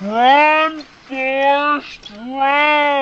One, Forrest, run!